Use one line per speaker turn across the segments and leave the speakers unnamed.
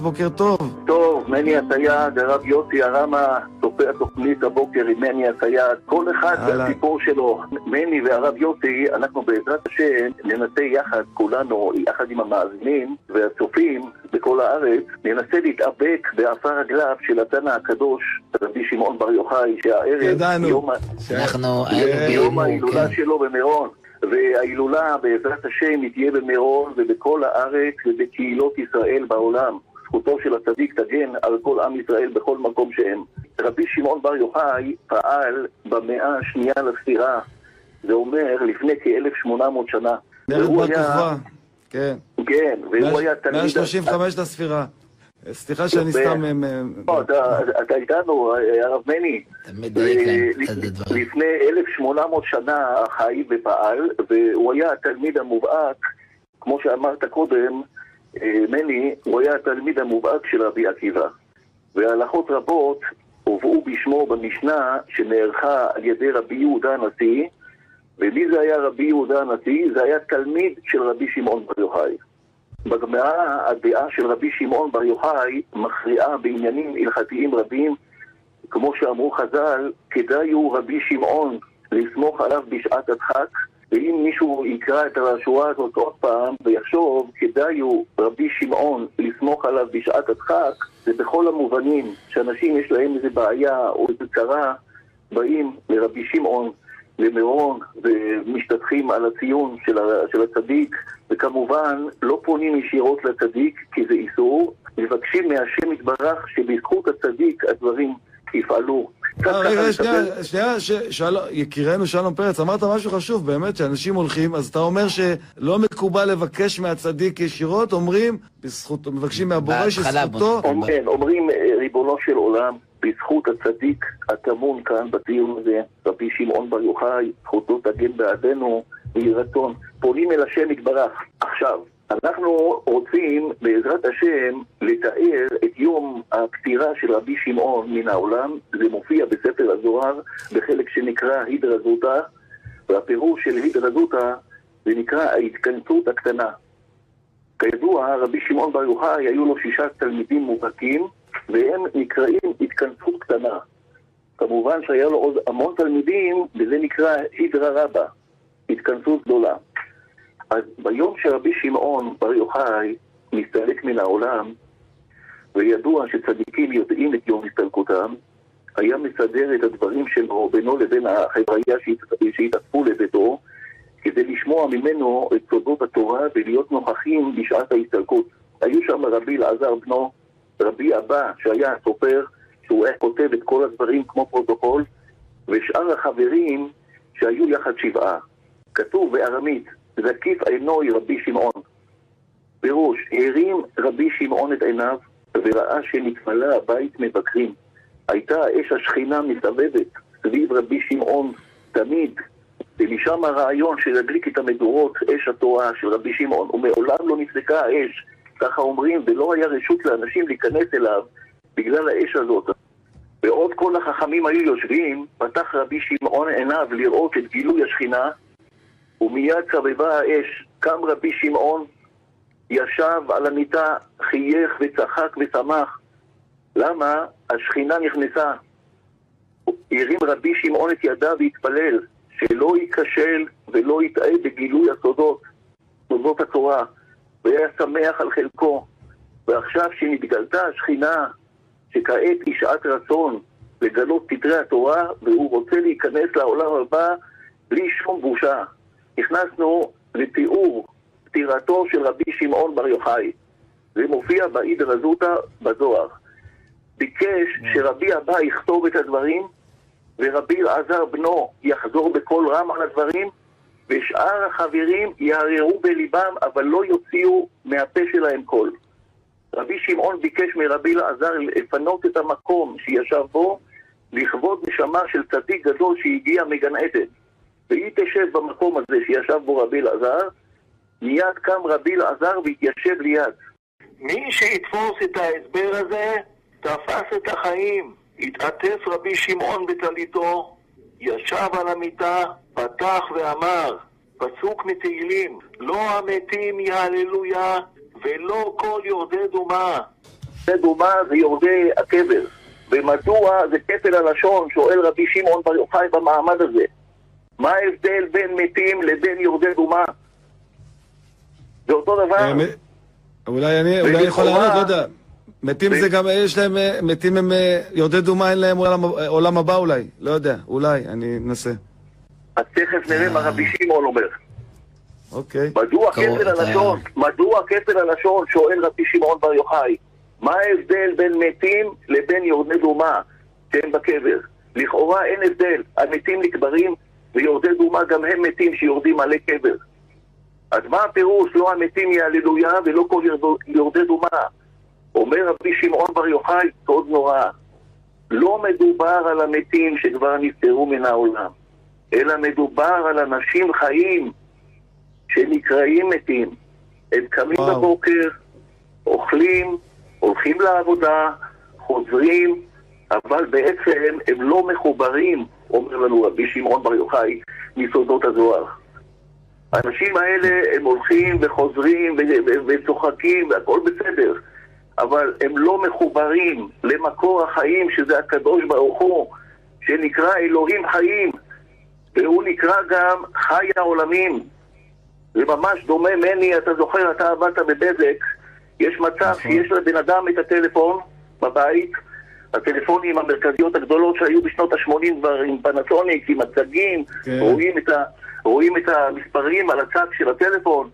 בוקר טוב.
טוב, מני הסייד, הרב יוסי הרמה, צופה התוכנית הבוקר עם מני הסייד, כל אחד. והסיפור שלו. מני והרב יוסי, אנחנו בעזרת השם ננסה יחד, כולנו, יחד עם המאזינים והצופים בכל הארץ, ננסה להתאבק בעפר רגליו של התנא הקדוש, רבי שמעון בר יוחאי, שהערב,
ידענו.
יום
אנחנו
כן.
יום
בהילול,
ההילולה
כן.
שלו במירון. וההילולה בעזרת השם היא תהיה במירון ובכל הארץ ובקהילות ישראל בעולם. זכותו של הצדיק תגן על כל עם ישראל בכל מקום שהם. רבי שמעון בר יוחאי פעל במאה השנייה לספירה, זה אומר לפני כ-1800 שנה.
מרד בר
היה-
כוכבא. כן.
כן, והוא היה תלמיד...
135 לספירה. סליחה שאני. סתם... אה, אה,
לא, אתה- איתנו, הרב מני. לפני 1,800 שנה חי ופעל, והוא היה התלמיד המובהק, כמו שאמרת קודם, אה, מני, הוא היה התלמיד המובהק של רבי עקיבא. והלכות רבות הובאו בשמו במשנה שנערכה על ידי רבי יהודה הנשיא, ומי זה היה רבי יהודה הנשיא? זה היה תלמיד של רבי שמעון בר יוחאי. בגמרא הדעה של רבי שמעון בר יוחאי מכריעה בעניינים הלכתיים רבים כמו שאמרו חז"ל, כדאי הוא רבי שמעון לסמוך עליו בשעת הדחק, ואם מישהו יקרא את השורה הזאת עוד פעם ויחשוב, כדאי הוא רבי שמעון לסמוך עליו בשעת הדחק, זה בכל המובנים, שאנשים יש להם איזה בעיה או איזה צרה, באים לרבי שמעון, למירון, ומשתטחים על הציון של, של הצדיק, וכמובן לא פונים ישירות לצדיק כי זה איסור, מבקשים מהשם יתברך שבזכות הצדיק הדברים יפעלו.
אה, רגע, שנייה, שנייה, ש- יקירנו שלום פרץ, אמרת משהו חשוב, באמת, שאנשים הולכים, אז אתה אומר שלא מקובל לבקש מהצדיק ישירות, אומרים, בזכות, מבקשים מהבורא שזכותו,
כן, אומרים אה, ריבונו של עולם, בזכות הצדיק הטמון כאן בדיון הזה, רבי שמעון בר יוחאי, זכותו תגן בעדנו, ויהי רצון. פונים אל השם יתברך. עכשיו, אנחנו רוצים בעזרת השם לתאר את יום הפטירה של רבי שמעון מן העולם, זה מופיע בספר הזוהר בחלק שנקרא הידרזוטה, והפירוש של הידרזוטה זה נקרא ההתכנסות הקטנה. כידוע, רבי שמעון בר יוחאי היו לו שישה תלמידים מובהקים, והם נקראים התכנסות קטנה. כמובן שהיה לו עוד המון תלמידים, וזה נקרא הידרא רבה, התכנסות גדולה. אז ביום שרבי שמעון בר יוחאי מסתלק מן העולם, וידוע שצדיקים יודעים את יום הסתלקותם, היה מסדר את הדברים שלו בינו לבין החבריה שהת- שהתאספו לביתו, כדי לשמוע ממנו את סודות התורה ולהיות נוכחים בשעת ההסתלקות. היו שם רבי אלעזר בנו, רבי אבא שהיה הסופר, שהוא היה כותב את כל הדברים כמו פרוטוקול, ושאר החברים שהיו יחד שבעה. כתוב בארמית, זקיף עינוי רבי שמעון. פירוש, הרים רבי שמעון את עיניו וראה שנתמלא הבית מבקרים. הייתה אש השכינה מסתובבת סביב רבי שמעון תמיד, ומשם הרעיון של להדליק את המדורות, אש התורה של רבי שמעון, ומעולם לא נפסקה האש, ככה אומרים, ולא היה רשות לאנשים להיכנס אליו בגלל האש הזאת. בעוד כל החכמים היו יושבים, פתח רבי שמעון עיניו לראות את גילוי השכינה, ומיד סבבה האש, קם רבי שמעון, ישב על המיטה, חייך וצחק ושמח. למה? השכינה נכנסה. הרים רבי שמעון את ידיו והתפלל, שלא ייכשל ולא יטעה בגילוי הסודות, סודות התורה, והיה שמח על חלקו. ועכשיו שנתגלתה השכינה, שכעת היא שעת רצון לגלות פתרי התורה, והוא רוצה להיכנס לעולם הבא בלי שום בושה. נכנסנו לתיאור פטירתו של רבי שמעון בר יוחאי. זה מופיע באידרא זוטא בזוהר. ביקש שרבי אבא יכתוב את הדברים, ורבי אלעזר בנו יחזור בקול רם על הדברים, ושאר החברים יערערו בליבם, אבל לא יוציאו מהפה שלהם קול. רבי שמעון ביקש מרבי אלעזר לפנות את המקום שישב בו, לכבוד נשמה של צדיק גדול שהגיע מגן עדן. והיא תשב במקום הזה שישב בו רבי אלעזר, מיד קם רבי אלעזר והתיישב ליד. מי שיתפוס את ההסבר הזה, תפס את החיים. התעטף רבי שמעון בטליתו, ישב על המיטה, פתח ואמר, פסוק מתהילים, לא המתים יהללויה, ולא כל יורדי דומה. דומה זה יורדי הקבר. ומדוע זה כפל הלשון, שואל רבי שמעון בר יוחאי במעמד הזה. מה ההבדל בין מתים לבין יורדי דומה? זה אותו דבר.
אה, אולי אני אולי יכול לענות, לא יודע. מתים זה גם, יש להם, אה, מתים הם אה, יורדי דומה, אין להם עולם, עולם הבא אולי. לא יודע, אולי, אני אנסה.
אז תכף נראה מה רבי שמעון אומר.
אוקיי.
מדוע כפל הלשון, מדוע כפל הלשון, שואל רבי שמעון בר יוחאי. מה ההבדל בין מתים לבין יורדי דומה שהם בקבר? לכאורה אין הבדל, המתים נקברים ויורדי דומה גם הם מתים שיורדים עלי קבר. אז מה הפירוש? לא המתים יהללויה ולא כל יורדי דומה. אומר רבי שמעון בר יוחאי, סוד נורא, לא מדובר על המתים שכבר נפטרו מן העולם, אלא מדובר על אנשים חיים שנקראים מתים. הם קמים וואו. בבוקר, אוכלים, הולכים לעבודה, חוזרים, אבל בעצם הם לא מחוברים, אומר לנו רבי שמעון בר יוחאי, מסודות הזוהר. האנשים האלה, הם הולכים וחוזרים וצוחקים והכל בסדר, אבל הם לא מחוברים למקור החיים, שזה הקדוש ברוך הוא, שנקרא אלוהים חיים, והוא נקרא גם חי העולמים. זה ממש דומה מני, אתה זוכר, אתה עבדת בבזק, יש מצב נכון. שיש לבן אדם את הטלפון בבית, הטלפונים המרכזיות הגדולות שהיו בשנות ה-80 כבר עם פנסוניק, עם הצגים, כן. רואים, את ה, רואים את המספרים על הצג של הטלפון,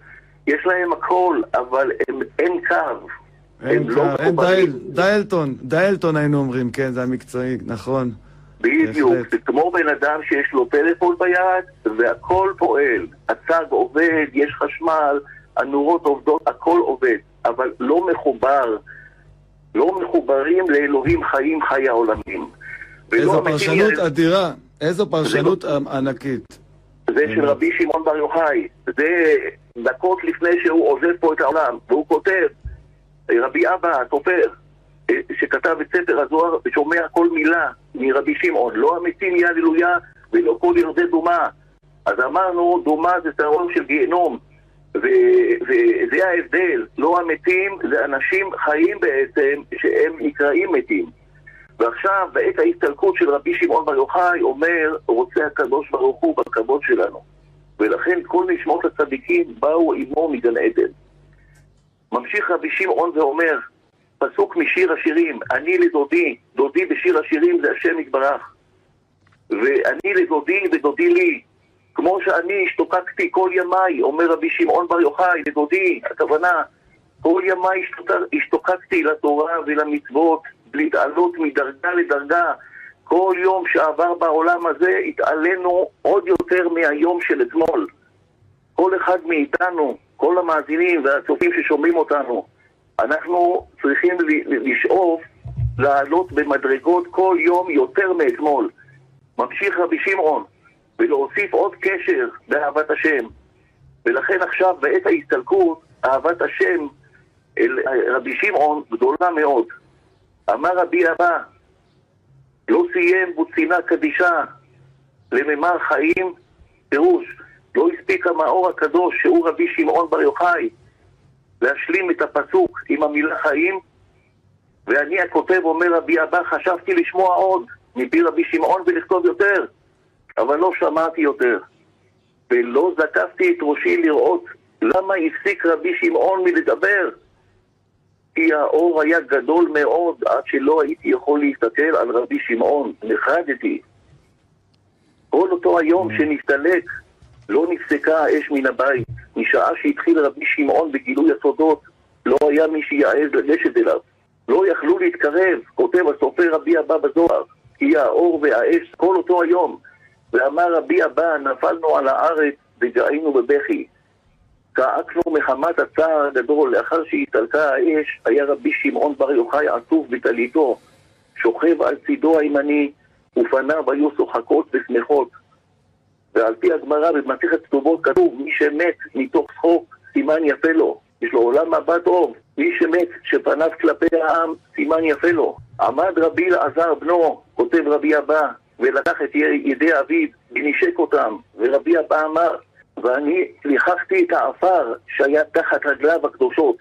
יש להם הכל, אבל הם, אין קו.
אין קו, לא אין דייל, דיילטון, דיילטון היינו אומרים, כן, זה המקצועי, נכון.
בדיוק, זה כמו בן אדם שיש לו טלפון ביד והכל פועל, הצג עובד, יש חשמל, הנורות עובדות, הכל עובד. אבל לא מחובר, לא מחוברים לאלוהים חיים חי העולמים.
איזו פרשנות יל... אדירה, איזו פרשנות זה... ענקית.
זה של רבי שמעון בר יוחאי, זה דקות לפני שהוא עוזב פה את העולם, והוא כותב, רבי אבא, הסופר, שכתב את ספר הזוהר ושומע כל מילה מרבי שמעון, לא המתים יהללויה ולא כל ירדי דומה. אז אמרנו, דומה זה טהרון של גיהנום, וזה ההבדל, לא המתים, זה אנשים חיים בעצם, שהם נקראים מתים. ועכשיו, בעת ההסתלקות של רבי שמעון בר יוחאי, אומר, רוצה הקדוש ברוך הוא בכבוד שלנו. ולכן כל נשמות הצדיקים באו עמו מגן עדן. ממשיך רבי שמעון ואומר, פסוק משיר השירים, אני לדודי, דודי בשיר השירים זה השם יתברך. ואני לדודי ודודי לי, כמו שאני השתוקקתי כל ימיי, אומר רבי שמעון בר יוחאי, לדודי, הכוונה, כל ימיי השתוקקתי לתורה ולמצוות, להתעלות מדרגה לדרגה. כל יום שעבר בעולם הזה התעלינו עוד יותר מהיום של אתמול. כל אחד מאיתנו, כל המאזינים והצופים ששומעים אותנו, אנחנו צריכים לשאוף לעלות במדרגות כל יום יותר מאתמול. ממשיך רבי שמעון, ולהוסיף עוד קשר באהבת השם. ולכן עכשיו, בעת ההסתלקות, אהבת השם אל רבי שמעון גדולה מאוד. אמר רבי אבא, לא סיים בוצינה קדישה לממר חיים, פירוש, לא הספיק המאור הקדוש, שהוא רבי שמעון בר יוחאי, להשלים את הפסוק עם המילה חיים, ואני הכותב אומר רבי אבא, חשבתי לשמוע עוד מפי רבי שמעון ולכתוב יותר. אבל לא שמעתי יותר. ולא זקפתי את ראשי לראות למה הפסיק רבי שמעון מלדבר. כי האור היה גדול מאוד עד שלא הייתי יכול להסתכל על רבי שמעון. נחרדתי. כל אותו היום mm. שנסתלק, לא נפסקה האש מן הבית. משעה שהתחיל רבי שמעון בגילוי הסודות, לא היה מי שיעז לגשת אליו. לא יכלו להתקרב, כותב הסופר רבי אבא בזוהר, כי האור והאש כל אותו היום ואמר רבי אבא, נפלנו על הארץ וגאינו בבכי. צעקנו מחמת הצער הגדול, לאחר שהסתלקה האש, היה רבי שמעון בר יוחאי עטוף בטליתו, שוכב על צידו הימני, ופניו היו שוחקות ושמחות. ועל פי הגמרא במסכת כתובות כתוב, מי שמת מתוך צחוק, סימן יפה לו. יש לו עולם מבט טוב. מי שמת שפניו כלפי העם, סימן יפה לו. עמד רבי אלעזר בנו, כותב רבי אבא, ולקח את ידי אביו ונשק אותם, ורבי אבא אמר, ואני ליחכתי את העפר שהיה תחת רגליו הקדושות,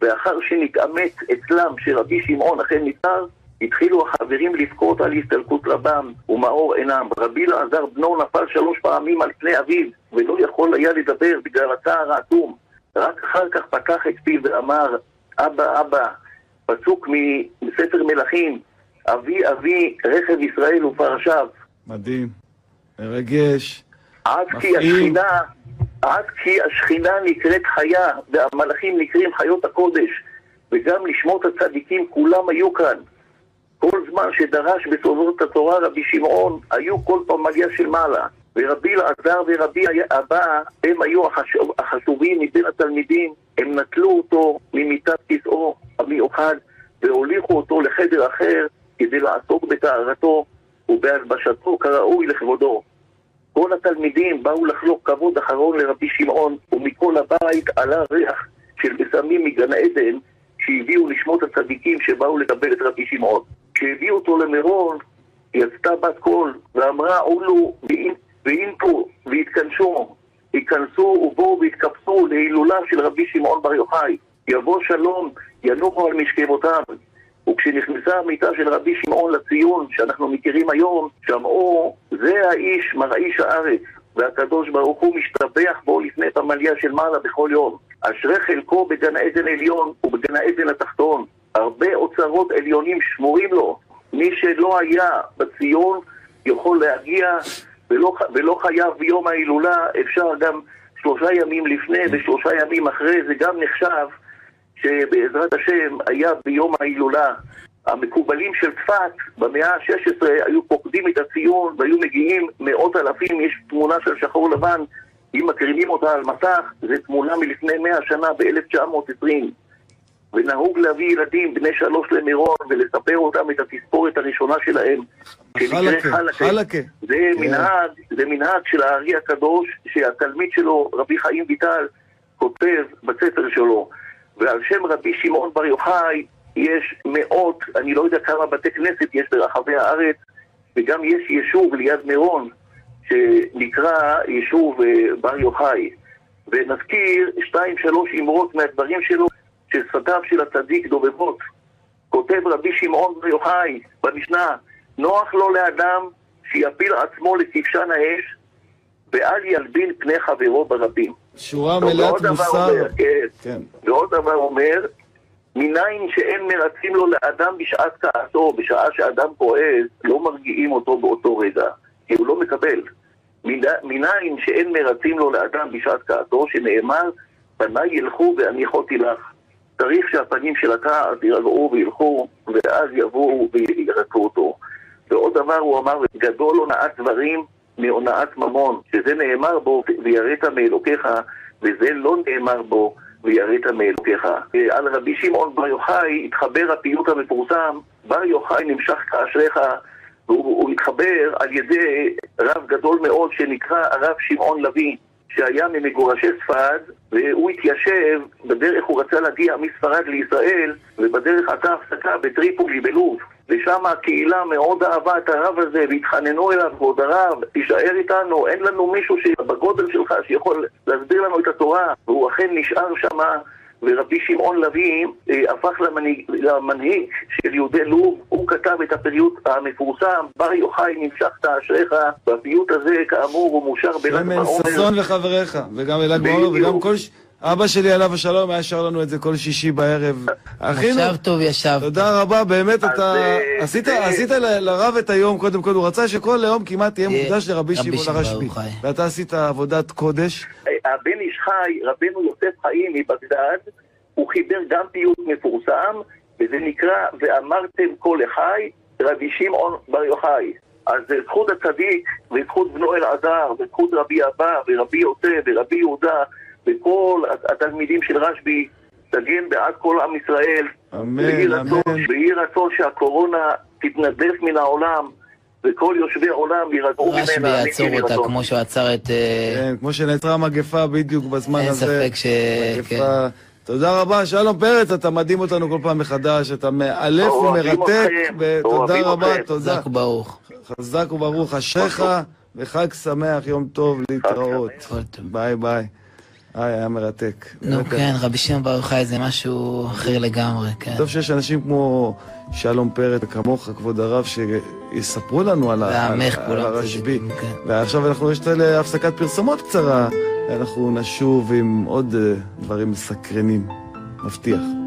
ואחר שנתעמת אצלם שרבי שמעון אכן נפטר, התחילו החברים לבכות על הסתלקות רבם ומאור עינם. רבי אלעזר בנו נפל שלוש פעמים על פני אביו, ולא יכול היה לדבר בגלל הצער האטום. רק אחר כך פתח את פיו ואמר, אבא, אבא, פסוק מספר מלכים, אבי אבי רכב ישראל ופרשיו.
מדהים, מרגש,
עד כי. השכינה, עד כי השכינה נקראת חיה, והמלאכים נקראים חיות הקודש, וגם נשמות הצדיקים כולם היו כאן. כל זמן שדרש בסודות התורה רבי שמעון, היו כל פמליה של מעלה. ורבי אלעזר ורבי אבא, הם היו החש- החשובים מבין התלמידים, הם נטלו אותו ממיטת כיסאו המיוחד, והוליכו אותו לחדר אחר כדי לעסוק בטהרתו ובהלבשתו כראוי לכבודו. כל התלמידים באו לחלוק כבוד אחרון לרבי שמעון, ומכל הבית עלה ריח של בשמים מגן עדן שהביאו נשמות הצדיקים שבאו לקבל את רבי שמעון. כשהביאו אותו למירון, יצתה בת קול ואמרה עולו ואינפו והתכנסו, ייכנסו ובואו והתקבצו להילולה של רבי שמעון בר יוחאי. יבוא שלום, ינוחו על משכבותיו. וכשנכנסה המיטה של רבי שמעון לציון, שאנחנו מכירים היום, שמעו, זה האיש מרעיש הארץ, והקדוש ברוך הוא משתבח בו לפני פמליה של מעלה בכל יום. אשרי חלקו בגן עדן עליון ובגן העדן התחתון. הרבה אוצרות עליונים שמורים לו. מי שלא היה בציון יכול להגיע ולא, ולא חייב ביום ההילולה, אפשר גם שלושה ימים לפני ושלושה ימים אחרי, זה גם נחשב שבעזרת השם היה ביום ההילולה. המקובלים של צפת במאה ה-16 היו פוקדים את הציון והיו מגיעים מאות אלפים, יש תמונה של שחור לבן, אם מקרינים אותה על מסך, זו תמונה מלפני מאה שנה ב-1920. ונהוג להביא ילדים בני שלוש למירון ולספר אותם את התספורת הראשונה שלהם,
חלקה,
חלקה. זה מנהג, זה מנהג של הארי הקדוש, שהתלמיד שלו, רבי חיים ויטל, כותב בספר שלו. ועל שם רבי שמעון בר יוחאי יש מאות, אני לא יודע כמה בתי כנסת יש ברחבי הארץ, וגם יש יישוב ליד מירון, שנקרא יישוב אה, בר יוחאי. ונזכיר שתיים שלוש אמרות מהדברים שלו, ששפתיו של הצדיק דובבות. כותב רבי שמעון בר יוחאי במשנה, נוח לו לאדם שיפיל עצמו לכבשן האש, ואל ילבין פני חברו ברבים.
שורה
טוב,
מלאת מוסר.
אומר, כן,
כן.
ועוד דבר אומר, מניין שאין מרצים לו לאדם בשעת כעסו, בשעה שאדם כועס, לא מרגיעים אותו באותו רגע, כי הוא לא מקבל. מנ- מניין שאין מרצים לו לאדם בשעת כעסו, שנאמר, פניי ילכו והניחותי לך. צריך שהפנים של הכעס יירגעו וילכו, ואז יבואו וירצו אותו. ועוד דבר הוא אמר, גדול הונאת דברים מהונאת ממון, שזה נאמר בו, ויראת מאלוקיך, וזה לא נאמר בו, ויראת מאלוקיך. על רבי שמעון בר יוחאי התחבר הפיוט המפורסם, בר יוחאי נמשך כאשריך, והוא הוא מתחבר על ידי רב גדול מאוד שנקרא הרב שמעון לביא, שהיה ממגורשי ספרד, והוא התיישב, בדרך הוא רצה להגיע מספרד לישראל, ובדרך עשה הפסקה בטריפולי בלוב. ושם הקהילה מאוד אהבה את הרב הזה, והתחננו אליו, כבוד הרב, תישאר איתנו, אין לנו מישהו שבגודל שלך שיכול להסביר לנו את התורה, והוא אכן נשאר שם. ורבי שמעון לביא אה, הפך למנהיג, למנהיג של יהודי לוב, הוא כתב את הפיוט המפורסם, בר יוחאי נמשכת אשריך, והפיוט הזה כאמור הוא מאושר בל"ג
שמן
בעומר.
ששון וחבריך, וגם אלעד בעומר. וגם כל... אבא שלי עליו השלום היה שר לנו את זה כל שישי בערב. אחינו,
עכשיו טוב ישב.
תודה רבה, באמת אתה...
אה,
עשית,
זה-
עשית ל- לרב את היום, קודם כל, הוא רצה שכל היום כמעט תהיה מוקדש לרבי
רבי
שמעון הרשב"י. ואתה עשית עבודת קודש.
הבן איש חי, רבנו יוסף חיים מבגדד, הוא חיבר גם פיוט מפורסם, וזה נקרא ואמרתם כל אחי, רבי שמעון בר יוחאי. אז זכות הצדיק, וזכות בנו אלעזר, וזכות רבי אבא, ורבי יוסף, ורבי יהודה, וכל התלמידים של רשב"י, תגן בעד כל עם ישראל.
אמן,
ויהי רצון-
אמן.
ויהי רצון שהקורונה תתנדף מן העולם, וכל יושבי עולם יירגעו ממנה.
רשב"י יעצור
יהי
אותה. כמו שהוא עצר את... אה,
כן, כמו שנעצרה המגפה בדיוק בזמן
אין
הזה.
ספק ש... כן.
מגפה. תודה רבה, שלום פרץ, אתה מדהים אותנו כל פעם מחדש, אתה מאלף ומרתק, ותודה רבה. תודה.
חזק וברוך.
חזק וברוך, אשריך, וחג שמח, יום טוב, להתראות. ביי ביי. איי, היה מרתק.
נו כן, רבי שמעון בר יוחאי זה משהו אחר לגמרי, כן.
טוב שיש אנשים כמו שלום פרץ וכמוך, כבוד הרב, שיספרו לנו על, על, על הרשב"י.
כן.
ועכשיו אנחנו, יש את הפסקת פרסומות קצרה, אנחנו נשוב עם עוד אה, דברים מסקרנים. מבטיח.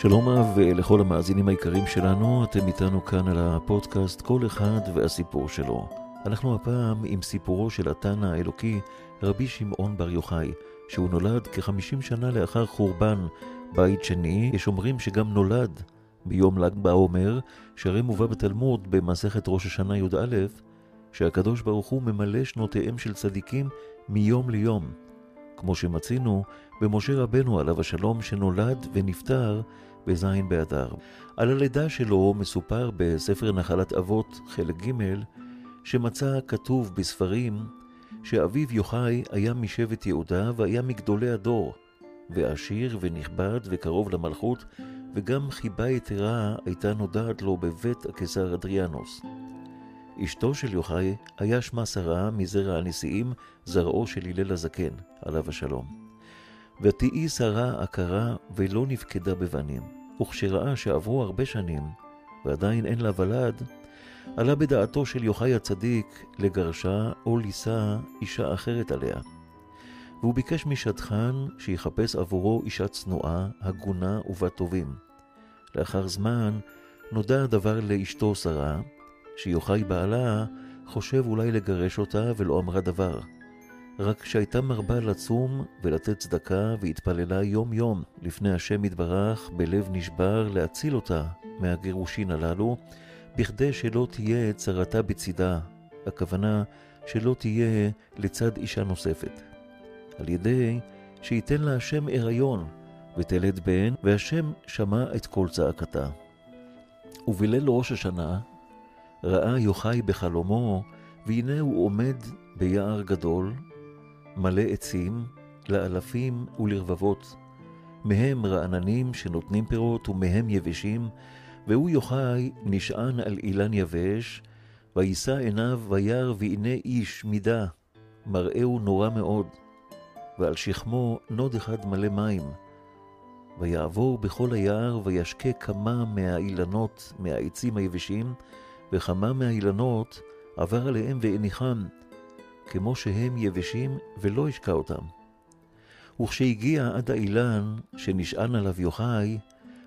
שלום רב לכל המאזינים היקרים שלנו, אתם איתנו כאן על הפודקאסט כל אחד והסיפור שלו. אנחנו הפעם עם סיפורו של התנא האלוקי רבי שמעון בר יוחאי, שהוא נולד כחמישים שנה לאחר חורבן בית שני, יש אומרים שגם נולד ביום ל"ג בעומר, שהרי מובא בתלמוד במסכת ראש השנה י"א, שהקדוש ברוך הוא ממלא שנותיהם של צדיקים מיום ליום, כמו שמצינו במשה רבנו עליו השלום שנולד ונפטר בזין באדר. על הלידה שלו מסופר בספר נחלת אבות, חלק ג', שמצא כתוב בספרים שאביו יוחאי היה משבט יהודה והיה מגדולי הדור, ועשיר ונכבד וקרוב למלכות, וגם חיבה יתרה הייתה נודעת לו בבית הקיסר אדריאנוס. אשתו של יוחאי היה שמה שרה מזרע הנשיאים, זרעו של הלל הזקן, עליו השלום. ותהי שרה עקרה ולא נפקדה בבנים, וכשראה שעברו הרבה שנים, ועדיין אין לה ולד, עלה בדעתו של יוחאי הצדיק לגרשה או לישא אישה אחרת עליה. והוא ביקש משדכן שיחפש עבורו אישה צנועה, הגונה ובת טובים. לאחר זמן נודע הדבר לאשתו שרה, שיוחאי בעלה חושב אולי לגרש אותה ולא אמרה דבר. רק שהייתה מרבה לצום ולתת צדקה והתפללה יום יום לפני השם יתברך בלב נשבר להציל אותה מהגירושין הללו, בכדי שלא תהיה צרתה בצידה, הכוונה שלא תהיה לצד אישה נוספת. על ידי שייתן לה השם הריון ותלד בן, והשם שמע את כל צעקתה. ובליל ראש השנה ראה יוחאי בחלומו, והנה הוא עומד ביער גדול, מלא עצים, לאלפים ולרבבות, מהם רעננים שנותנים פירות ומהם יבשים, והוא יוחאי נשען על אילן יבש, וישא עיניו וירא והנה איש מידה, מראהו נורא מאוד, ועל שכמו נוד אחד מלא מים. ויעבור בכל היער וישקה כמה מהאילנות, מהעצים היבשים, וכמה מהאילנות עבר עליהם והניחם, כמו שהם יבשים, ולא השקע אותם. וכשהגיע עד האילן שנשען עליו יוחאי,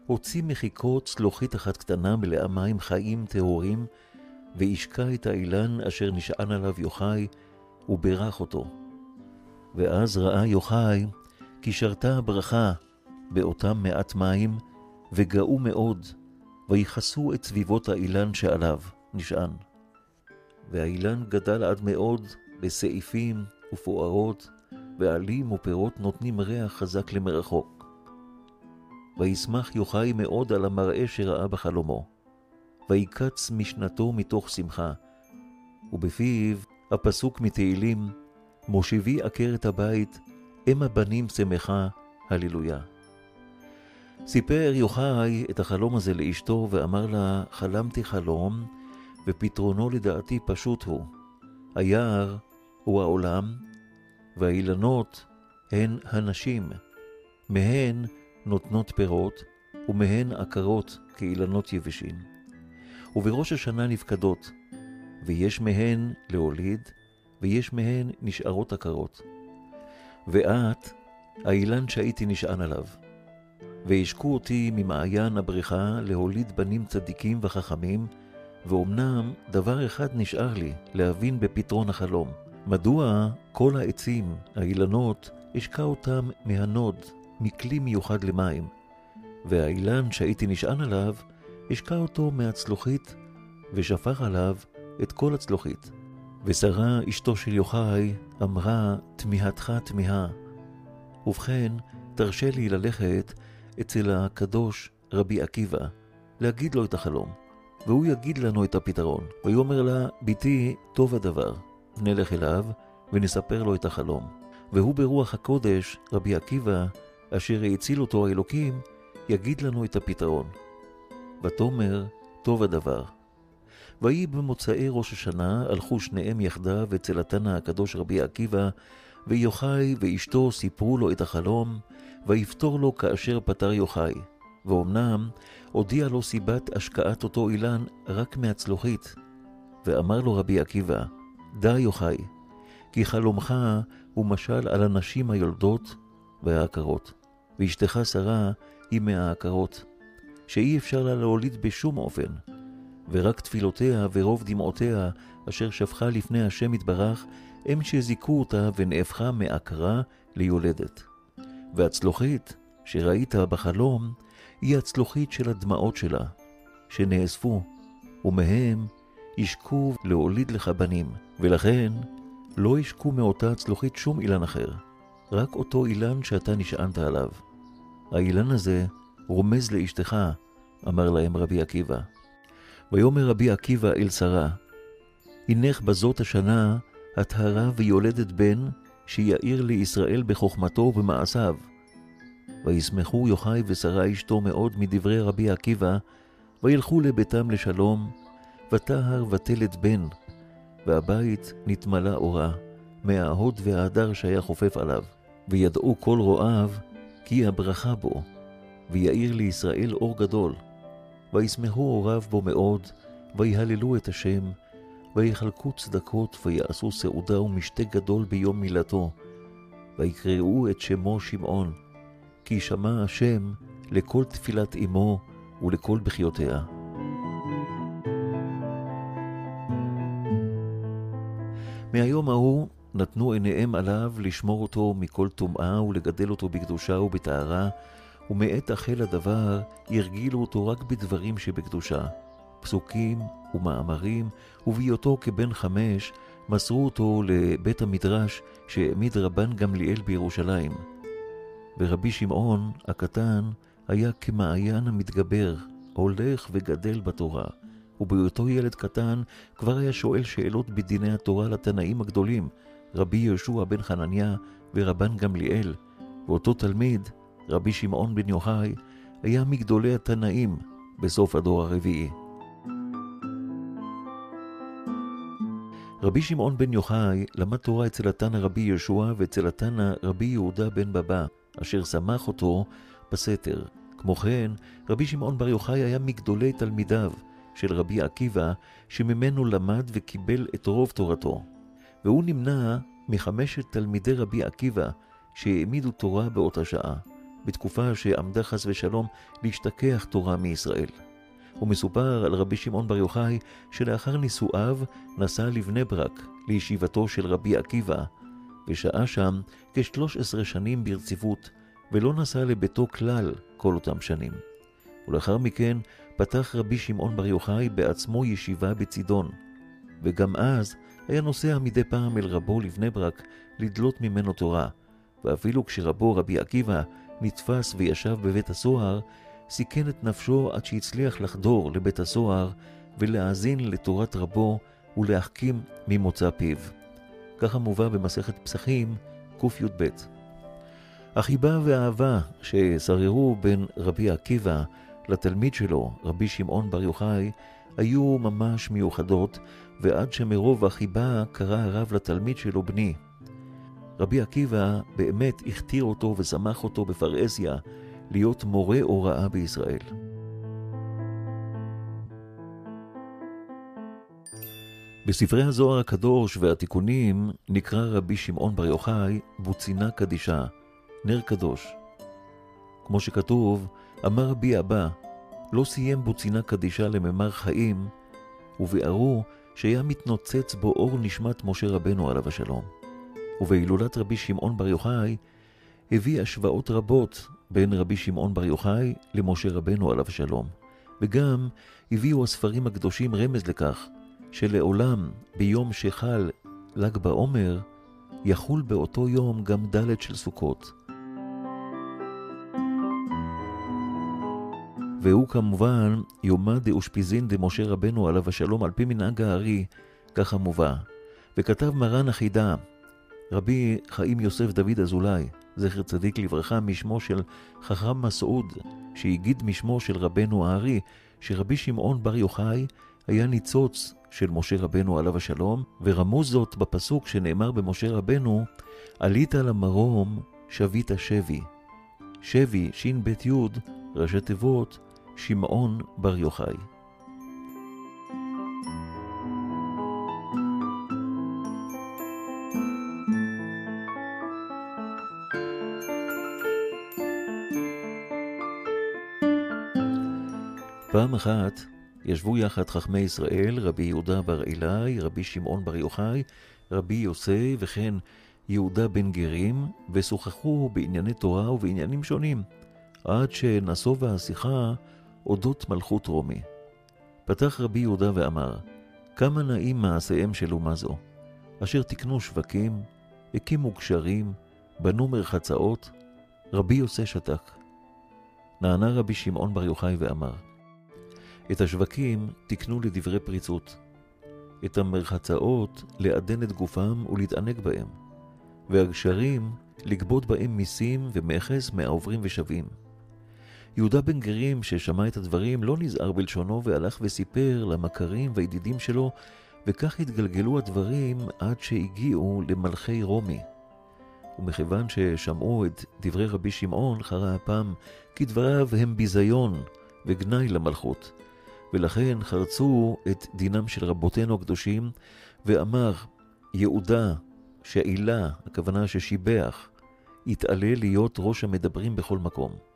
הוציא מחיקו צלוחית אחת קטנה מלאה מים חיים טהורים, והשקע את האילן אשר נשען עליו יוחאי, וברך אותו. ואז ראה יוחאי כי שרתה הברכה באותם מעט מים, וגאו מאוד, ויכסו את סביבות האילן שעליו נשען. והאילן גדל עד מאוד בסעיפים ופוארות, ועלים ופירות נותנים ריח חזק למרחוק. וישמח יוחאי מאוד על המראה שראה בחלומו, ויקץ משנתו מתוך שמחה, ובפיו הפסוק מתהילים, מושיבי עקרת הבית, אם הבנים שמחה, הללויה. סיפר יוחאי את החלום הזה לאשתו ואמר לה, חלמתי חלום, ופתרונו לדעתי פשוט הוא. היער הוא העולם, והאילנות הן הנשים. מהן נותנות פירות, ומהן עקרות כאילנות יבשים. ובראש השנה נפקדות, ויש מהן להוליד, ויש מהן נשארות עקרות. ואת, האילן שהייתי נשען עליו. והשקו אותי ממעיין הבריכה להוליד בנים צדיקים וחכמים, ואומנם דבר אחד נשאר לי, להבין בפתרון החלום. מדוע כל העצים, האילנות, השקע אותם מהנוד, מכלי מיוחד למים, והאילן שהייתי נשען עליו, השקע אותו מהצלוחית, ושפך עליו את כל הצלוחית. ושרה אשתו של יוחאי אמרה, תמיהתך תמיהה, ובכן, תרשה לי ללכת אצל הקדוש רבי עקיבא, להגיד לו את החלום, והוא יגיד לנו את הפתרון. ויאמר לה, בתי, טוב הדבר, נלך אליו ונספר לו את החלום. והוא ברוח הקודש, רבי עקיבא, אשר האציל אותו האלוקים, יגיד לנו את הפתרון. ותאמר, טוב הדבר. ויהי במוצאי ראש השנה, הלכו שניהם יחדיו אצל התנא הקדוש רבי עקיבא, ויוחאי ואשתו סיפרו לו את החלום, ויפתור לו כאשר פתר יוחאי. ואומנם הודיע לו סיבת השקעת אותו אילן רק מהצלוחית. ואמר לו רבי עקיבא, דע יוחאי, כי חלומך הוא משל על הנשים היולדות והעקרות, ואשתך שרה היא מהעקרות, שאי אפשר לה להוליד בשום אופן, ורק תפילותיה ורוב דמעותיה אשר שפכה לפני השם יתברך, הם שזיכו אותה ונהפכה מעקרה ליולדת. והצלוחית שראית בחלום, היא הצלוחית של הדמעות שלה, שנאספו, ומהם ישקו להוליד לך בנים, ולכן לא ישקו מאותה הצלוחית שום אילן אחר, רק אותו אילן שאתה נשענת עליו. האילן הזה רומז לאשתך, אמר להם רבי עקיבא. ויאמר רבי עקיבא אל שרה, הנך בזאת השנה הטהרה ויולדת בן, שיאיר לישראל בחוכמתו ובמעשיו. וישמחו יוחאי ושרה אשתו מאוד מדברי רבי עקיבא, וילכו לביתם לשלום, וטהר ותלת בן, והבית נתמלא אורה, מההוד וההדר שהיה חופף עליו, וידעו כל רועיו, כי הברכה בו, ויאיר לישראל אור גדול. וישמחו הוריו בו מאוד, ויהללו את השם, ויחלקו צדקות, ויעשו סעודה ומשתה גדול ביום מילתו, ויקראו את שמו שמעון, כי שמע השם לכל תפילת אמו ולכל בחיותיה. מהיום ההוא נתנו עיניהם עליו לשמור אותו מכל טומאה ולגדל אותו בקדושה ובטהרה, ומעת החל הדבר ירגילו אותו רק בדברים שבקדושה. פסוקים ומאמרים, ובהיותו כבן חמש, מסרו אותו לבית המדרש שהעמיד רבן גמליאל בירושלים. ורבי שמעון הקטן היה כמעיין המתגבר, הולך וגדל בתורה. ובהיותו ילד קטן כבר היה שואל שאלות בדיני התורה לתנאים הגדולים, רבי יהושע בן חנניה ורבן גמליאל, ואותו תלמיד, רבי שמעון בן יוחאי, היה מגדולי התנאים בסוף הדור הרביעי. רבי שמעון בן יוחאי למד תורה אצל התנא רבי יהושע ואצל התנא רבי יהודה בן בבא, אשר שמח אותו בסתר. כמו כן, רבי שמעון בר יוחאי היה מגדולי תלמידיו של רבי עקיבא, שממנו למד וקיבל את רוב תורתו. והוא נמנה מחמשת תלמידי רבי עקיבא שהעמידו תורה באותה שעה, בתקופה שעמדה חס ושלום להשתכח תורה מישראל. ומסופר על רבי שמעון בר יוחאי שלאחר נישואיו נסע לבני ברק לישיבתו של רבי עקיבא, ושהה שם כשלוש עשרה שנים ברציפות, ולא נסע לביתו כלל כל אותם שנים. ולאחר מכן פתח רבי שמעון בר יוחאי בעצמו ישיבה בצידון, וגם אז היה נוסע מדי פעם אל רבו לבני ברק לדלות ממנו תורה, ואפילו כשרבו רבי עקיבא נתפס וישב בבית הסוהר, סיכן את נפשו עד שהצליח לחדור לבית הסוהר ולהאזין לתורת רבו ולהחכים ממוצא פיו. ככה מובא במסכת פסחים קי"ב. החיבה והאהבה ששררו בין רבי עקיבא לתלמיד שלו, רבי שמעון בר יוחאי, היו ממש מיוחדות, ועד שמרוב החיבה קרא הרב לתלמיד שלו בני. רבי עקיבא באמת הכתיר אותו ושמח אותו בפרהסיה להיות מורה הוראה בישראל. בספרי הזוהר הקדוש והתיקונים נקרא רבי שמעון בר יוחאי בוצינה קדישה, נר קדוש. כמו שכתוב, אמר רבי אבא, לא סיים בוצינה קדישה לממר חיים, וביארו שהיה מתנוצץ בו אור נשמת משה רבנו עליו השלום. ובהילולת רבי שמעון בר יוחאי הביא השוואות רבות בין רבי שמעון בר יוחאי למשה רבנו עליו השלום. וגם הביאו הספרים הקדושים רמז לכך שלעולם ביום שחל ל"ג בעומר יחול באותו יום גם ד' של סוכות. והוא כמובן יומא דאושפיזין דמשה רבנו עליו השלום על פי מנהג הארי, ככה מובא. וכתב מרן החידה, רבי חיים יוסף דוד אזולאי, זכר צדיק לברכה, משמו של חכם מסעוד, שהגיד משמו של רבנו הארי, שרבי שמעון בר יוחאי היה ניצוץ של משה רבנו עליו השלום, ורמוז זאת בפסוק שנאמר במשה רבנו, עלית למרום, שבית שבי. שבי, ש"ב י', ראשי תיבות, שמעון בר יוחאי. פעם אחת ישבו יחד חכמי ישראל, רבי יהודה בר אלי, רבי שמעון בר יוחאי, רבי יוסי וכן יהודה בן גרים, ושוחחו בענייני תורה ובעניינים שונים, עד שנסובה השיחה אודות מלכות רומי. פתח רבי יהודה ואמר, כמה נעים מעשיהם של אומה זו, אשר תקנו שווקים, הקימו גשרים, בנו מרחצאות, רבי יוסי שתק. נענה רבי שמעון בר יוחאי ואמר, את השווקים תקנו לדברי פריצות, את המרחצאות לעדן את גופם ולהתענג בהם, והגשרים לגבות בהם מיסים ומכס מהעוברים ושבים. יהודה בן גרים, ששמע את הדברים, לא נזהר בלשונו והלך וסיפר למכרים והידידים שלו, וכך התגלגלו הדברים עד שהגיעו למלכי רומי. ומכיוון ששמעו את דברי רבי שמעון, חרה הפעם כי דבריו הם ביזיון וגנאי למלכות, ולכן חרצו את דינם של רבותינו הקדושים, ואמר, יהודה, שעילה, הכוונה ששיבח, יתעלה להיות ראש המדברים בכל מקום.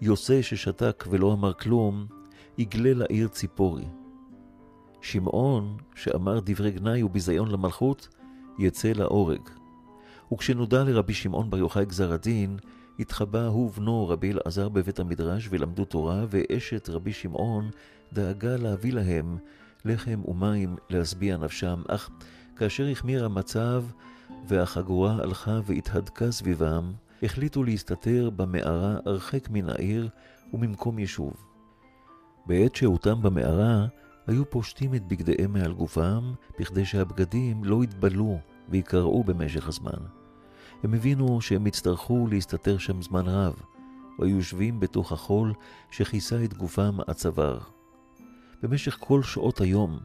יוסי ששתק ולא אמר כלום, יגלה לעיר ציפורי. שמעון, שאמר דברי גנאי וביזיון למלכות, יצא להורג. וכשנודע לרבי שמעון בר יוחאי גזר הדין, התחבא הוא ובנו רבי אלעזר בבית המדרש ולמדו תורה, ואשת רבי שמעון דאגה להביא להם לחם ומים להשביע נפשם, אך כאשר החמיר המצב והחגורה הלכה והתהדקה סביבם, החליטו להסתתר במערה הרחק מן העיר וממקום יישוב. בעת שהותם במערה, היו פושטים את בגדיהם מעל גופם, בכדי שהבגדים לא יתבלו ויקרעו במשך הזמן. הם הבינו שהם יצטרכו להסתתר שם זמן רב, והיו יושבים בתוך החול שכיסה את גופם עד צוואר. במשך כל שעות היום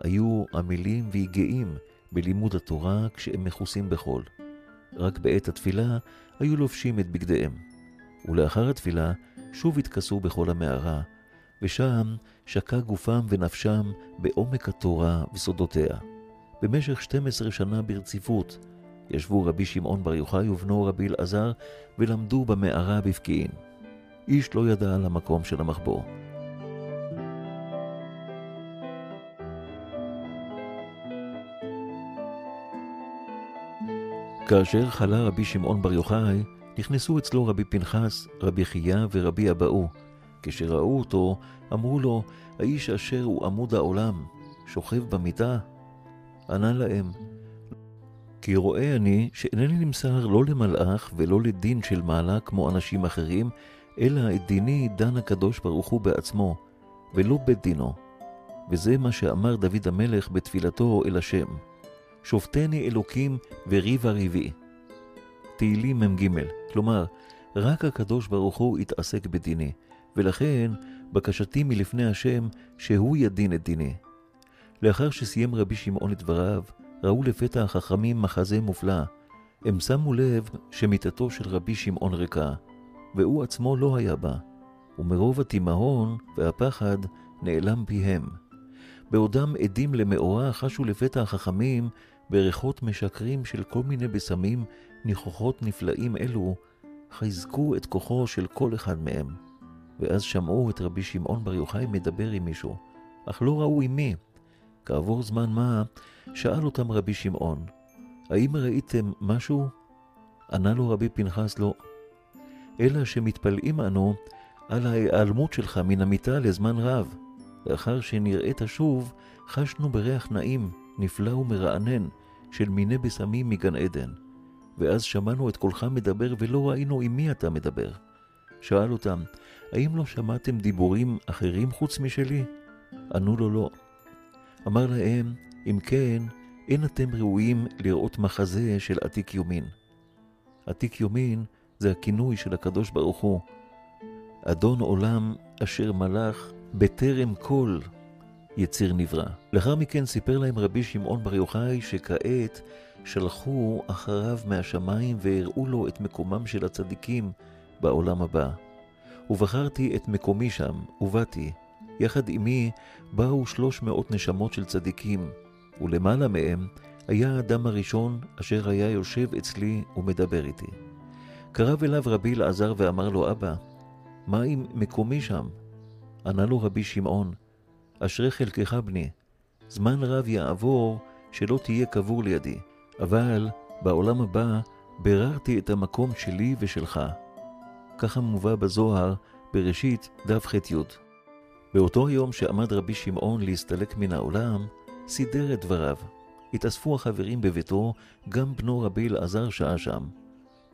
היו עמלים ויגעים בלימוד התורה כשהם מכוסים בחול. רק בעת התפילה היו לובשים את בגדיהם. ולאחר התפילה שוב התכסו בכל המערה, ושם שקע גופם ונפשם בעומק התורה וסודותיה. במשך 12 שנה ברציפות ישבו רבי שמעון בר יוחאי ובנו רבי אלעזר ולמדו במערה בפקיעין. איש לא ידע על המקום של המחבור. כאשר חלה רבי שמעון בר יוחאי, נכנסו אצלו רבי פנחס, רבי חייא ורבי אבאו. כשראו אותו, אמרו לו, האיש אשר הוא עמוד העולם, שוכב במיטה? ענה להם, כי רואה אני שאינני נמסר לא למלאך ולא לדין של מעלה כמו אנשים אחרים, אלא את דיני דן הקדוש ברוך הוא בעצמו, ולא בית דינו. וזה מה שאמר דוד המלך בתפילתו אל השם. שופטני אלוקים וריבה ריבי. תהילים מ"ג, כלומר, רק הקדוש ברוך הוא יתעסק בדיני, ולכן בקשתי מלפני השם שהוא ידין את דיני. לאחר שסיים רבי שמעון את דבריו, ראו לפתע החכמים מחזה מופלא. הם שמו לב שמיטתו של רבי שמעון ריקה, והוא עצמו לא היה בה, ומרוב התימהון והפחד נעלם פיהם. בעודם עדים למאורע חשו לפתע החכמים בריחות משקרים של כל מיני בשמים, ניחוחות נפלאים אלו, חזקו את כוחו של כל אחד מהם. ואז שמעו את רבי שמעון בר יוחאי מדבר עם מישהו, אך לא ראו עם מי. כעבור זמן מה, שאל אותם רבי שמעון, האם ראיתם משהו? ענה לו רבי פנחס לא. אלא שמתפלאים אנו על ההיעלמות שלך מן המיטה לזמן רב. לאחר שנראית שוב, חשנו בריח נעים, נפלא ומרענן, של מיני בשמים מגן עדן. ואז שמענו את קולך מדבר ולא ראינו עם מי אתה מדבר. שאל אותם, האם לא שמעתם דיבורים אחרים חוץ משלי? ענו לו לא. אמר להם, אם כן, אין אתם ראויים לראות מחזה של עתיק יומין. עתיק יומין זה הכינוי של הקדוש ברוך הוא. אדון עולם אשר מלך בטרם כל יציר נברא. לאחר מכן סיפר להם רבי שמעון בר יוחאי שכעת שלחו אחריו מהשמיים והראו לו את מקומם של הצדיקים בעולם הבא. ובחרתי את מקומי שם, ובאתי. יחד עמי באו שלוש מאות נשמות של צדיקים, ולמעלה מהם היה האדם הראשון אשר היה יושב אצלי ומדבר איתי. קרב אליו רבי אלעזר ואמר לו, אבא, מה עם מקומי שם? ענה לו רבי שמעון, אשרי חלקך בני, זמן רב יעבור שלא תהיה קבור לידי, אבל בעולם הבא ביררתי את המקום שלי ושלך. ככה מובא בזוהר בראשית דף ח"י. באותו היום שעמד רבי שמעון להסתלק מן העולם, סידר את דבריו. התאספו החברים בביתו, גם בנו רבי אלעזר שעה שם.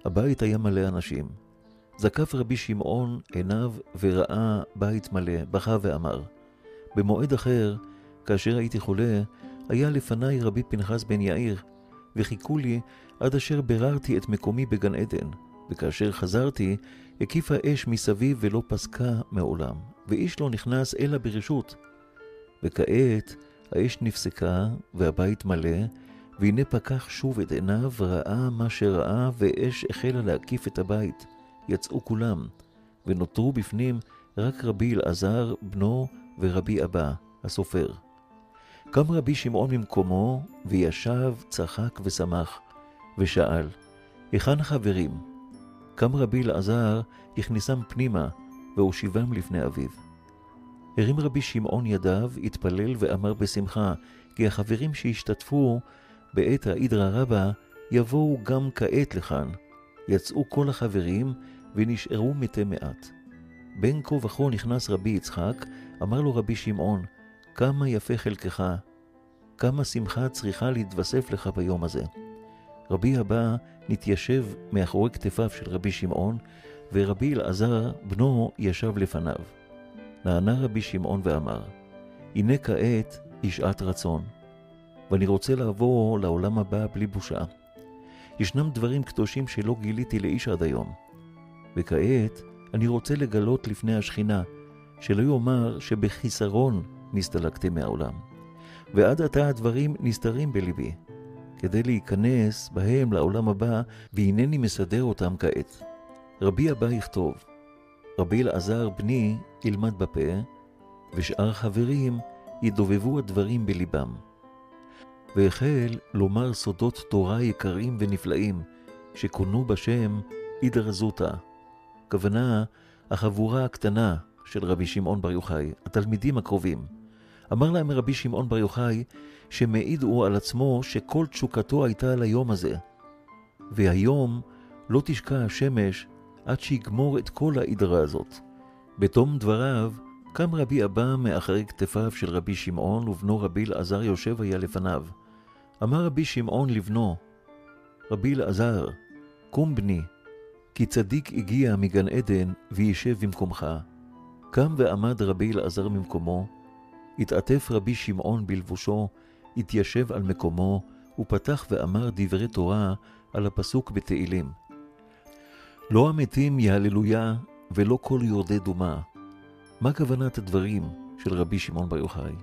הבית היה מלא אנשים. זקף רבי שמעון עיניו וראה בית מלא, בכה ואמר, במועד אחר, כאשר הייתי חולה, היה לפניי רבי פנחס בן יאיר, וחיכו לי עד אשר ביררתי את מקומי בגן עדן, וכאשר חזרתי, הקיפה אש מסביב ולא פסקה מעולם, ואיש לא נכנס אלא ברשות. וכעת האש נפסקה, והבית מלא, והנה פקח שוב את עיניו, ראה מה שראה, ואש החלה להקיף את הבית. יצאו כולם, ונותרו בפנים רק רבי אלעזר, בנו, ורבי אבא, הסופר. קם רבי שמעון ממקומו, וישב, צחק ושמח, ושאל, היכן החברים? קם רבי אלעזר, הכניסם פנימה, והושיבם לפני אביו. הרים רבי שמעון ידיו, התפלל ואמר בשמחה, כי החברים שהשתתפו בעת האידרא רבא, יבואו גם כעת לכאן. יצאו כל החברים, ונשארו מתי מעט. בין כה וכה נכנס רבי יצחק, אמר לו רבי שמעון, כמה יפה חלקך, כמה שמחה צריכה להתווסף לך ביום הזה. רבי הבא נתיישב מאחורי כתפיו של רבי שמעון, ורבי אלעזר, בנו, ישב לפניו. נענה רבי שמעון ואמר, הנה כעת היא רצון, ואני רוצה לעבור לעולם הבא בלי בושה. ישנם דברים קדושים שלא גיליתי לאיש עד היום, וכעת אני רוצה לגלות לפני השכינה, שלא יאמר שבחיסרון נסתלקתי מהעולם. ועד עתה הדברים נסתרים בליבי, כדי להיכנס בהם לעולם הבא, והנני מסדר אותם כעת. רבי הבא יכתוב, רבי אלעזר בני ילמד בפה, ושאר חברים ידובבו הדברים בליבם. והחל לומר סודות תורה יקרים ונפלאים, שכונו בשם אידר זוטה. הכוונה, החבורה הקטנה של רבי שמעון בר יוחאי, התלמידים הקרובים. אמר להם רבי שמעון בר יוחאי, שמעיד הוא על עצמו שכל תשוקתו הייתה על היום הזה. והיום לא תשקע השמש עד שיגמור את כל ההידרה הזאת. בתום דבריו, קם רבי אבא מאחרי כתפיו של רבי שמעון, ובנו רבי אלעזר יושב היה לפניו. אמר רבי שמעון לבנו, רבי אלעזר, קום בני, כי צדיק הגיע מגן עדן וישב במקומך. קם ועמד רבי אלעזר ממקומו, התעטף רבי שמעון בלבושו, התיישב על מקומו, ופתח ואמר דברי תורה על הפסוק בתהילים. לא המתים יהללויה, ולא כל יורדי דומה. מה כוונת הדברים של רבי שמעון בר יוחאי?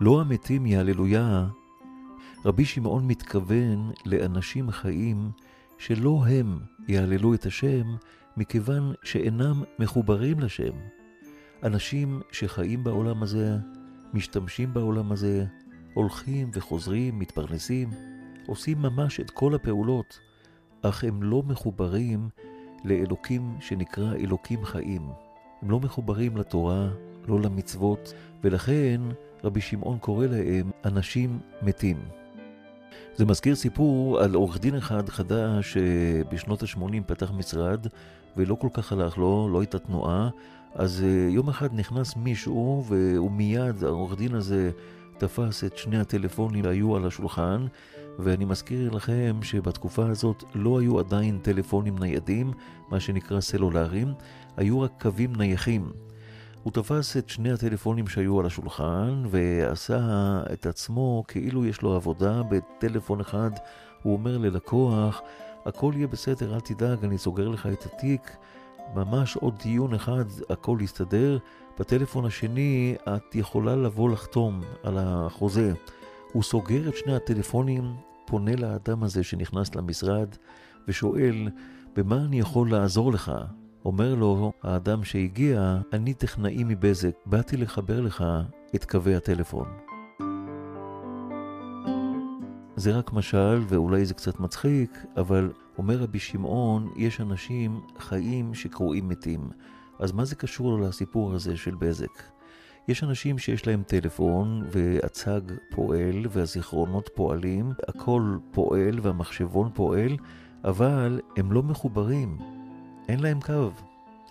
לא המתים יהללויה, רבי שמעון מתכוון לאנשים חיים שלא הם יהללו את השם, מכיוון שאינם מחוברים לשם. אנשים שחיים בעולם הזה, משתמשים בעולם הזה, הולכים וחוזרים, מתפרנסים, עושים ממש את כל הפעולות, אך הם לא מחוברים לאלוקים שנקרא אלוקים חיים. הם לא מחוברים לתורה, לא למצוות, ולכן רבי שמעון קורא להם אנשים מתים. זה מזכיר סיפור על עורך דין אחד חדש שבשנות ה-80 פתח משרד ולא כל כך הלך לו, לא הייתה תנועה, אז אה, יום אחד נכנס מישהו והוא מיד, העורך דין הזה תפס את שני הטלפונים שהיו על השולחן ואני מזכיר לכם שבתקופה הזאת לא היו עדיין טלפונים ניידים, מה שנקרא סלולריים, היו רק קווים נייחים. הוא תפס את שני הטלפונים שהיו על השולחן ועשה את עצמו כאילו יש לו עבודה בטלפון אחד. הוא אומר ללקוח, הכל יהיה בסדר, אל תדאג, אני סוגר לך את התיק. ממש עוד דיון אחד, הכל יסתדר. בטלפון השני את יכולה לבוא לחתום על החוזה. הוא סוגר את שני הטלפונים, פונה לאדם הזה שנכנס למשרד ושואל, במה אני יכול לעזור לך? אומר לו האדם שהגיע, אני טכנאי מבזק, באתי לחבר לך את קווי הטלפון. זה רק משל, ואולי זה קצת מצחיק, אבל אומר רבי שמעון, יש אנשים חיים שקרואים מתים. אז מה זה קשור לסיפור הזה של בזק? יש אנשים שיש להם טלפון, והצג פועל, והזיכרונות פועלים, הכל פועל והמחשבון פועל, אבל הם לא מחוברים. אין להם קו.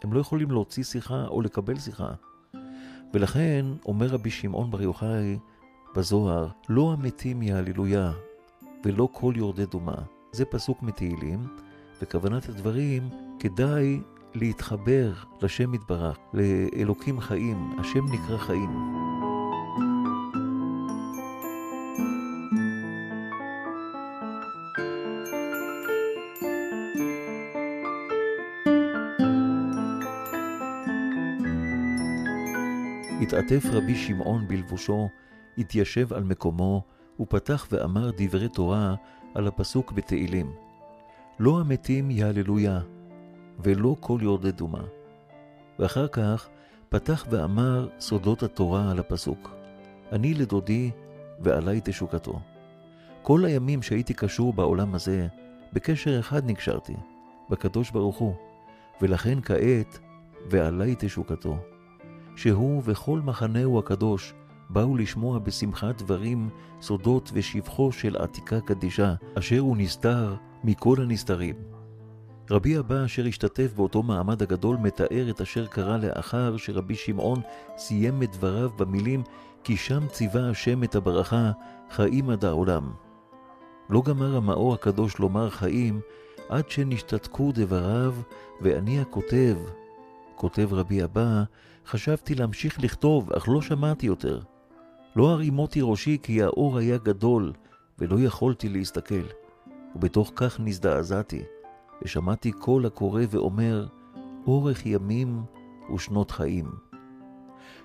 הם לא יכולים להוציא שיחה או לקבל שיחה. ולכן, אומר רבי שמעון בר יוחאי בזוהר, לא המתים יהללויה, ולא כל יורדי דומה. זה פסוק מתהילים, וכוונת הדברים, כדאי להתחבר לשם יתברך, לאלוקים חיים, השם נקרא חיים. התעטף רבי שמעון בלבושו, התיישב על מקומו, ופתח ואמר דברי תורה על הפסוק בתהילים. לא המתים יהללויה, ולא כל יורדי דומה. ואחר כך פתח ואמר סודות התורה על הפסוק. אני לדודי, ועלי תשוקתו. כל הימים שהייתי קשור בעולם הזה, בקשר אחד נקשרתי, בקדוש ברוך הוא, ולכן כעת, ועלי תשוקתו. שהוא וכל מחנהו הקדוש באו לשמוע בשמחת דברים סודות ושבחו של עתיקה קדישה, אשר הוא נסתר מכל הנסתרים. רבי אבא אשר השתתף באותו מעמד הגדול מתאר את אשר קרה לאחר שרבי שמעון סיים את דבריו במילים כי שם ציווה השם את הברכה חיים עד העולם. לא גמר המאור הקדוש לומר חיים עד שנשתתקו דבריו ואני הכותב, כותב רבי אבא, חשבתי להמשיך לכתוב, אך לא שמעתי יותר. לא הרימותי ראשי כי האור היה גדול, ולא יכולתי להסתכל. ובתוך כך נזדעזעתי, ושמעתי קול הקורא ואומר, אורך ימים ושנות חיים.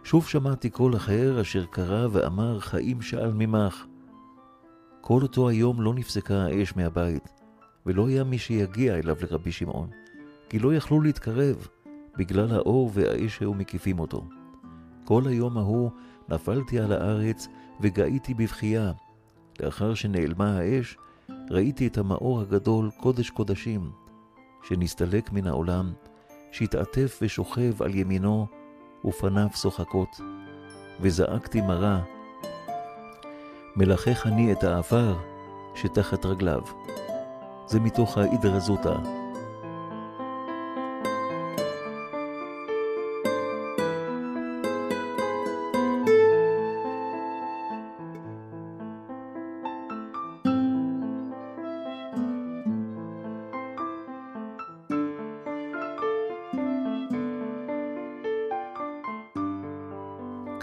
שוב שמעתי קול אחר אשר קרא ואמר, חיים שאל ממך. כל אותו היום לא נפסקה האש מהבית, ולא היה מי שיגיע אליו לרבי שמעון, כי לא יכלו להתקרב, בגלל האור והאש שהיו מקיפים אותו. כל היום ההוא נפלתי על הארץ וגאיתי בבכייה. לאחר שנעלמה האש, ראיתי את המאור הגדול, קודש קודשים, שנסתלק מן העולם, שהתעטף ושוכב על ימינו, ופניו שוחקות. וזעקתי מרה, מלחך אני את העפר שתחת רגליו. זה מתוך ההידרזותא.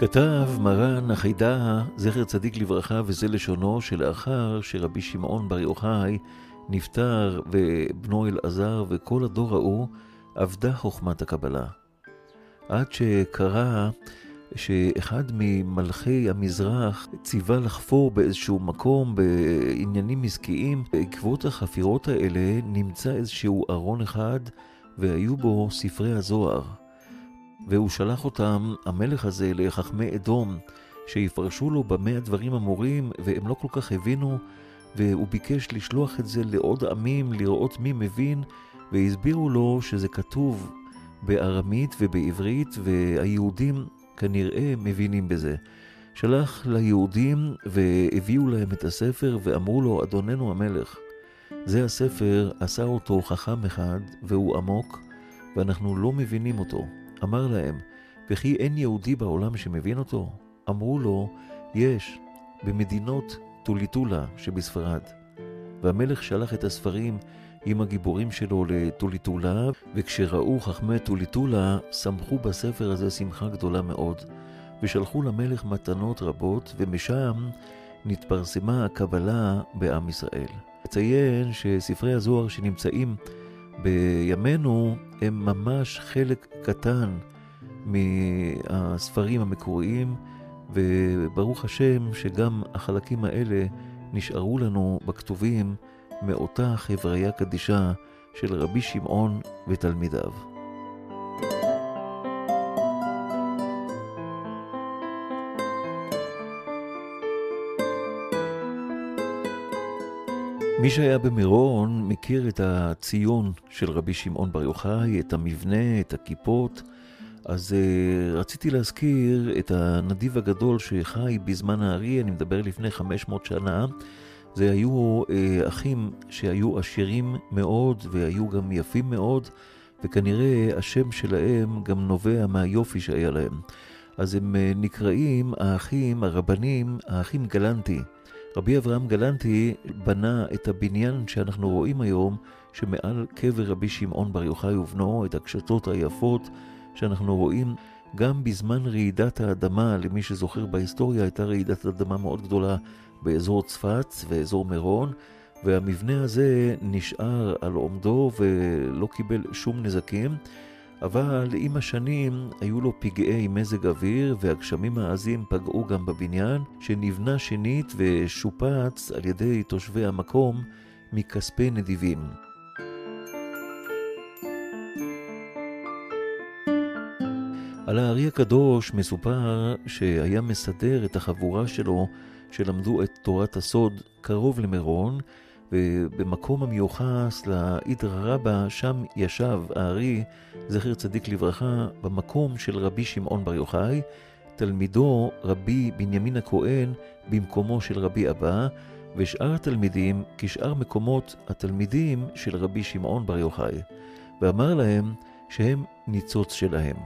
כתב מרן החידה, זכר צדיק לברכה, וזה לשונו, שלאחר שרבי שמעון בר יוחאי נפטר ובנו אלעזר וכל הדור ההוא, אבדה חוכמת הקבלה. עד שקרה שאחד ממלכי המזרח ציווה לחפור באיזשהו מקום בעניינים עסקיים. בעקבות החפירות האלה נמצא איזשהו ארון אחד והיו בו ספרי הזוהר. והוא שלח אותם, המלך הזה, לחכמי אדום, שיפרשו לו במה הדברים אמורים, והם לא כל כך הבינו, והוא ביקש לשלוח את זה לעוד עמים, לראות מי מבין, והסבירו לו שזה כתוב בארמית ובעברית, והיהודים כנראה מבינים בזה. שלח ליהודים והביאו להם את הספר ואמרו לו, אדוננו המלך, זה הספר, עשה אותו חכם אחד והוא עמוק ואנחנו לא מבינים אותו. אמר להם, וכי אין יהודי בעולם שמבין אותו? אמרו לו, יש, במדינות טוליטולה שבספרד. והמלך שלח את הספרים עם הגיבורים שלו לטוליטולה, וכשראו חכמי טוליטולה, שמחו בספר הזה שמחה גדולה מאוד, ושלחו למלך מתנות רבות, ומשם נתפרסמה הקבלה בעם ישראל. אציין שספרי הזוהר שנמצאים בימינו הם ממש חלק קטן מהספרים המקוריים, וברוך השם שגם החלקים האלה נשארו לנו בכתובים מאותה חבריה קדישה של רבי שמעון ותלמידיו. מי שהיה במירון מכיר את הציון של רבי שמעון בר יוחאי, את המבנה, את הכיפות. אז uh, רציתי להזכיר את הנדיב הגדול שחי בזמן הארי, אני מדבר לפני 500 שנה. זה היו uh, אחים שהיו עשירים מאוד והיו גם יפים מאוד, וכנראה השם שלהם גם נובע מהיופי שהיה להם. אז הם uh, נקראים האחים, הרבנים, האחים גלנטי. רבי אברהם גלנטי בנה את הבניין שאנחנו רואים היום, שמעל קבר רבי שמעון בר יוחאי ובנו, את הקשתות היפות שאנחנו רואים גם בזמן רעידת האדמה, למי שזוכר בהיסטוריה, הייתה רעידת אדמה מאוד גדולה באזור צפת ואזור מירון, והמבנה הזה נשאר על עומדו ולא קיבל שום נזקים. אבל עם השנים היו לו פגעי מזג אוויר והגשמים העזים פגעו גם בבניין, שנבנה שנית ושופץ על ידי תושבי המקום מכספי נדיבים. על הארי הקדוש מסופר שהיה מסדר את החבורה שלו שלמדו את תורת הסוד קרוב למירון, ובמקום המיוחס לאידרא רבא, שם ישב הארי, זכר צדיק לברכה, במקום של רבי שמעון בר יוחאי, תלמידו רבי בנימין הכהן במקומו של רבי אבא, ושאר התלמידים כשאר מקומות התלמידים של רבי שמעון בר יוחאי, ואמר להם שהם ניצוץ שלהם.